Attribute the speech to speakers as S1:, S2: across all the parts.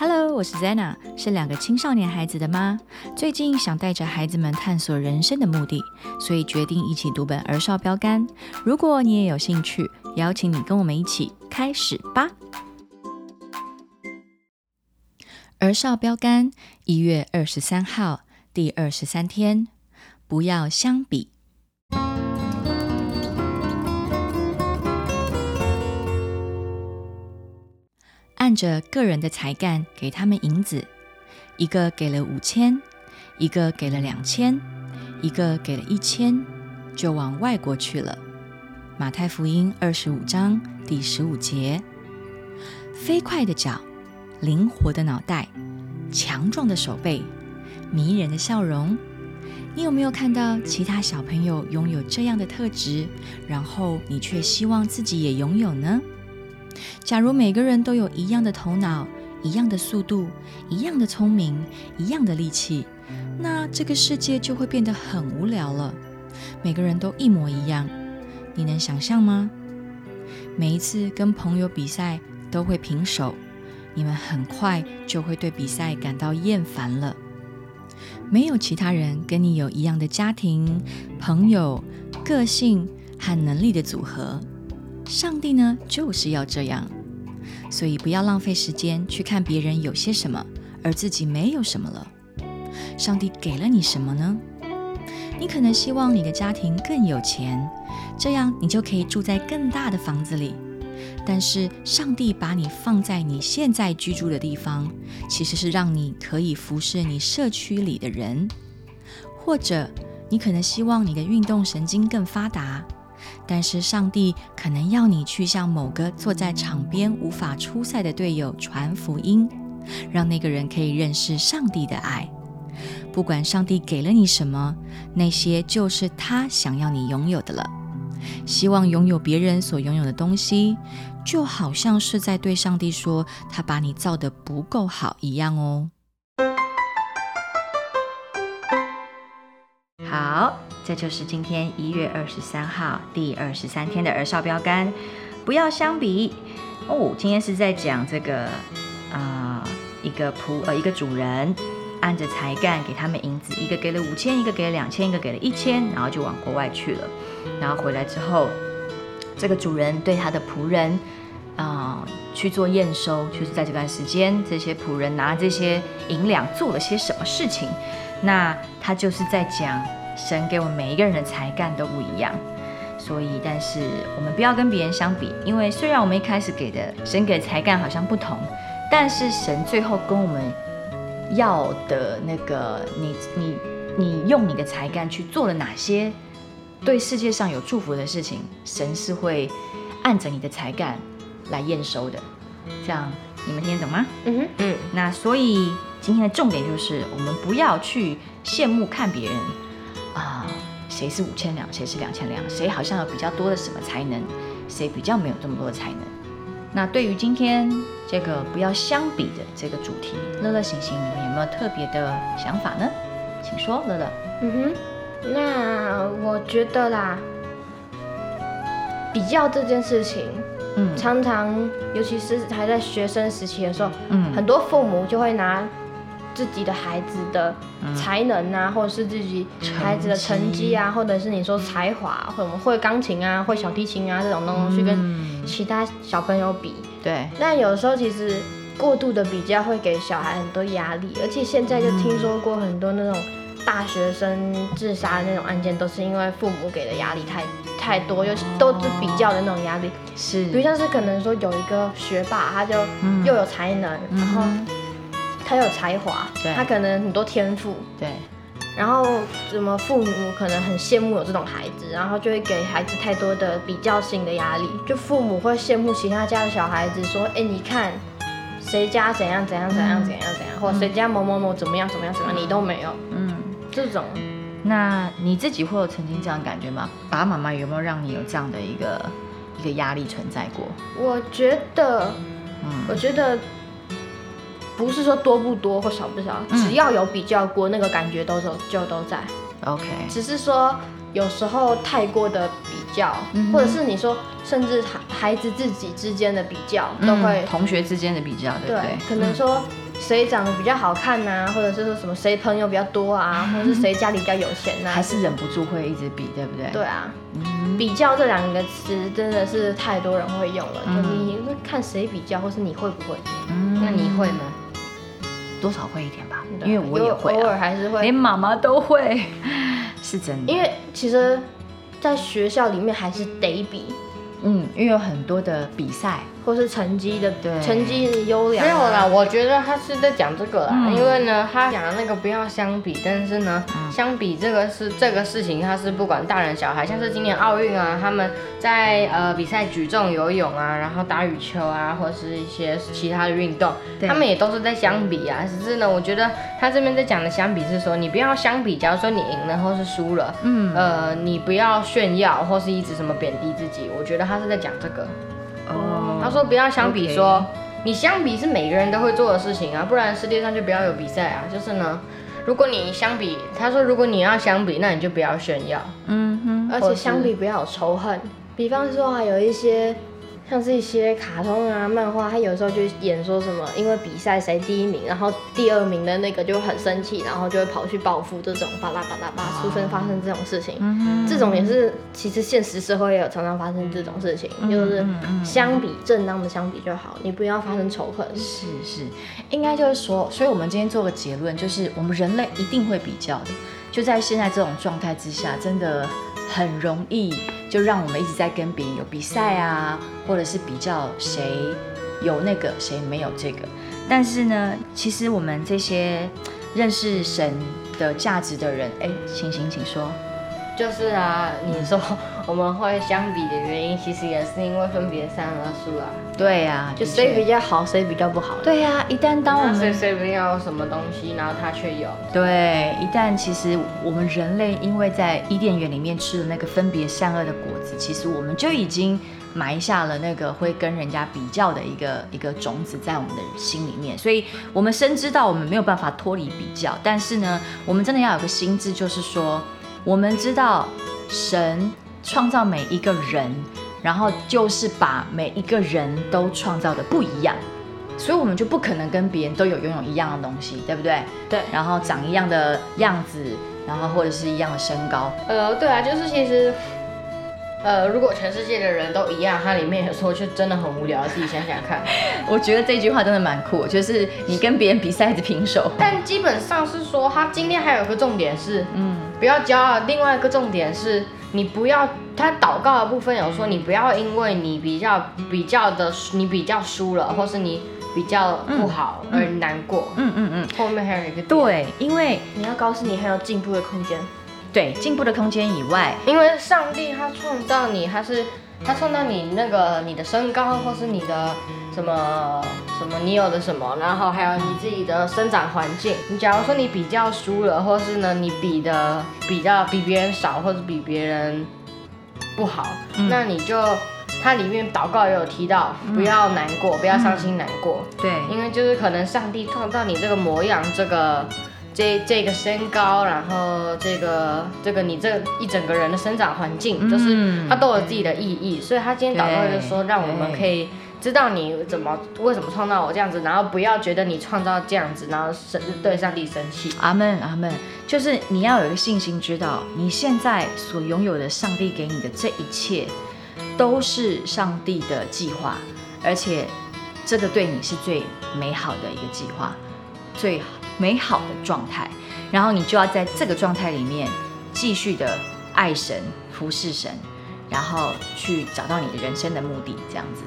S1: Hello，我是 Zena，是两个青少年孩子的妈。最近想带着孩子们探索人生的目的，所以决定一起读本儿少标杆。如果你也有兴趣，邀请你跟我们一起开始吧。儿少标杆一月二十三号，第二十三天，不要相比。按着个人的才干给他们银子，一个给了五千，一个给了两千，一个给了一千，就往外国去了。马太福音二十五章第十五节。飞快的脚，灵活的脑袋，强壮的手背，迷人的笑容。你有没有看到其他小朋友拥有这样的特质，然后你却希望自己也拥有呢？假如每个人都有一样的头脑、一样的速度、一样的聪明、一样的力气，那这个世界就会变得很无聊了。每个人都一模一样，你能想象吗？每一次跟朋友比赛都会平手，你们很快就会对比赛感到厌烦了。没有其他人跟你有一样的家庭、朋友、个性和能力的组合。上帝呢，就是要这样，所以不要浪费时间去看别人有些什么，而自己没有什么了。上帝给了你什么呢？你可能希望你的家庭更有钱，这样你就可以住在更大的房子里。但是上帝把你放在你现在居住的地方，其实是让你可以服侍你社区里的人。或者你可能希望你的运动神经更发达。但是上帝可能要你去向某个坐在场边无法出赛的队友传福音，让那个人可以认识上帝的爱。不管上帝给了你什么，那些就是他想要你拥有的了。希望拥有别人所拥有的东西，就好像是在对上帝说他把你造得不够好一样哦。好。这就是今天一月二十三号第二十三天的儿少标杆，不要相比哦。今天是在讲这个啊，一个仆呃一个主人按着才干给他们银子，一个给了五千，一个给了两千，一个给了一千，然后就往国外去了。然后回来之后，这个主人对他的仆人啊去做验收，就是在这段时间，这些仆人拿这些银两做了些什么事情。那他就是在讲。神给我们每一个人的才干都不一样，所以，但是我们不要跟别人相比，因为虽然我们一开始给的神给的才干好像不同，但是神最后跟我们要的那个，你你你用你的才干去做了哪些对世界上有祝福的事情，神是会按着你的才干来验收的。这样你们听得懂吗？嗯哼，嗯。那所以今天的重点就是，我们不要去羡慕看别人。啊，谁是五千两，谁是两千两，谁好像有比较多的什么才能，谁比较没有这么多的才能？那对于今天这个不要相比的这个主题，乐乐、行行，你们有没有特别的想法呢？请说，乐乐。
S2: 嗯哼，那我觉得啦，比较这件事情，嗯，常常尤其是还在学生时期的时候，嗯，很多父母就会拿。自己的孩子的才能啊，或者是自己孩子的成绩啊，或者是你说才华，或者会钢琴啊，会小提琴啊这种东西，跟其他小朋友比。
S1: 对。
S2: 那有时候其实过度的比较会给小孩很多压力，而且现在就听说过很多那种大学生自杀的那种案件，都是因为父母给的压力太太多，又都是比较的那种压力。
S1: 是。
S2: 比如像是可能说有一个学霸，他就又有才能，然后。他有才华，他可能很多天赋，
S1: 对。
S2: 然后什么父母可能很羡慕有这种孩子，然后就会给孩子太多的比较性的压力。就父母会羡慕其他家的小孩子，说：“哎，你看谁家怎样怎样怎样怎样怎样，或者谁家某某某怎么样怎么样怎么样，你都没有。”嗯，这种。
S1: 那你自己会有曾经这样感觉吗？爸爸妈妈有没有让你有这样的一个一个压力存在过？
S2: 我觉得，嗯，我觉得。不是说多不多或少不少，只要有比较过，那个感觉都都就都在。
S1: OK，
S2: 只是说有时候太过的比较，或者是你说甚至孩孩子自己之间的比较，都会
S1: 同学之间的比较，对不对？
S2: 可能说谁长得比较好看呐，或者是说什么谁朋友比较多啊，或者是谁家里比较有钱呐，
S1: 还是忍不住会一直比，对不对？
S2: 对啊，比较这两个词真的是太多人会用了，就你看谁比较，或是你会不会？
S3: 嗯，那你会吗？
S1: 多少会一点吧，因为我也会，
S2: 偶尔还是会，
S1: 连妈妈都会，是真的。
S2: 因为其实，在学校里面还是得比。
S1: 嗯，因为有很多的比赛
S2: 或是成绩的，对，成绩优良。
S3: 没有啦，我觉得他是在讲这个啦，因为呢，他讲的那个不要相比，但是呢，相比这个是这个事情，他是不管大人小孩，像是今年奥运啊，他们在呃比赛举重、游泳啊，然后打羽球啊，或是一些其他的运动，他们也都是在相比啊。只是呢，我觉得他这边在讲的相比是说，你不要相比，假如说你赢了或是输了，嗯，呃，你不要炫耀或是一直什么贬低自己，我觉得。他是在讲这个，哦，他说不要相比，说你相比是每个人都会做的事情啊，不然世界上就不要有比赛啊。就是呢，如果你相比，他说如果你要相比，那你就不要炫耀，
S2: 嗯哼，而且相比不要有仇恨，比方说啊，有一些。像是一些卡通啊、漫画，他有时候就演说什么，因为比赛谁第一名，然后第二名的那个就很生气，然后就会跑去报复这种巴拉巴拉巴，出生发生这种事情，这种也是其实现实社会也有常常发生这种事情，就是相比正当的相比就好，你不要发生仇恨。
S1: 是是，应该就是说，所以我们今天做个结论，就是我们人类一定会比较的，就在现在这种状态之下，真的。很容易就让我们一直在跟别人有比赛啊，或者是比较谁有那个谁没有这个。但是呢，其实我们这些认识神的价值的人，哎，请请请说。
S3: 就是啊，你说我们会相比的原因，其实也是因为分别善恶树啊。
S1: 对呀，
S2: 就谁比较好，谁比较不好。
S1: 对呀，一旦当我们
S3: 谁谁不要什么东西，然后他却有。
S1: 对，一旦其实我们人类因为在伊甸园里面吃了那个分别善恶的果子，其实我们就已经埋下了那个会跟人家比较的一个一个种子在我们的心里面。所以，我们深知道我们没有办法脱离比较，但是呢，我们真的要有个心智，就是说。我们知道神创造每一个人，然后就是把每一个人都创造的不一样，所以我们就不可能跟别人都有拥有一样的东西，对不对？
S2: 对。
S1: 然后长一样的样子，然后或者是一样的身高。
S3: 呃，对啊，就是其实。呃，如果全世界的人都一样，它里面有时候就真的很无聊。自己想想看，
S1: 我觉得这句话真的蛮酷，就是你跟别人比赛是平手。
S3: 但基本上是说，他今天还有个重点是，嗯，不要骄傲。另外一个重点是，你不要他祷告的部分有说，你不要因为你比较比较的你比较输了，或是你比较不好而难过。嗯嗯嗯。后面还有一个
S1: 对，因为
S2: 你要告诉你还有进步的空间。
S1: 对进步的空间以外，
S3: 因为上帝他创造你，他是他创造你那个你的身高，或是你的什么什么你有的什么，然后还有你自己的生长环境。你假如说你比较输了，或是呢你比的比较比别人少，或者比别人不好，那你就它里面祷告也有提到，不要难过，不要伤心难过。
S1: 对，
S3: 因为就是可能上帝创造你这个模样，这个。这这个身高，然后这个这个你这一整个人的生长环境，就是它都有自己的意义，所以他今天祷告就说，让我们可以知道你怎么为什么创造我这样子，然后不要觉得你创造这样子，然后生对上帝生气。
S1: 阿门阿门，就是你要有一个信心，知道你现在所拥有的上帝给你的这一切，都是上帝的计划，而且这个对你是最美好的一个计划，最。美好的状态，然后你就要在这个状态里面继续的爱神、服侍神，然后去找到你的人生的目的，这样子，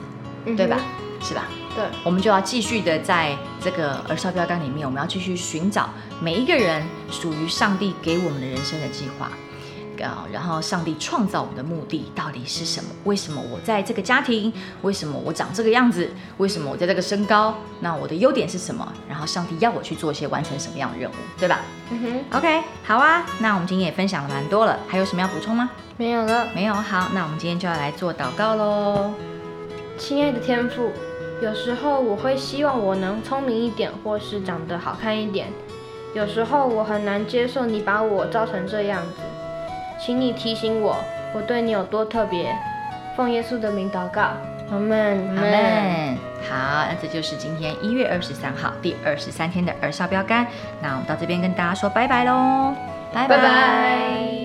S1: 对吧？是吧？
S2: 对，
S1: 我们就要继续的在这个儿少标杆里面，我们要继续寻找每一个人属于上帝给我们的人生的计划。啊，然后上帝创造我的目的到底是什么？为什么我在这个家庭？为什么我长这个样子？为什么我在这个身高？那我的优点是什么？然后上帝要我去做一些完成什么样的任务，对吧？嗯哼，OK，好啊。那我们今天也分享了蛮多了，还有什么要补充吗？
S2: 没有了，
S1: 没有。好，那我们今天就要来做祷告喽。
S2: 亲爱的天父，有时候我会希望我能聪明一点，或是长得好看一点。有时候我很难接受你把我造成这样子。请你提醒我，我对你有多特别。奉耶稣的名祷告，阿门，
S1: 阿门。好，那这就是今天一月二十三号第二十三天的儿少标杆。那我们到这边跟大家说拜拜喽，
S2: 拜拜。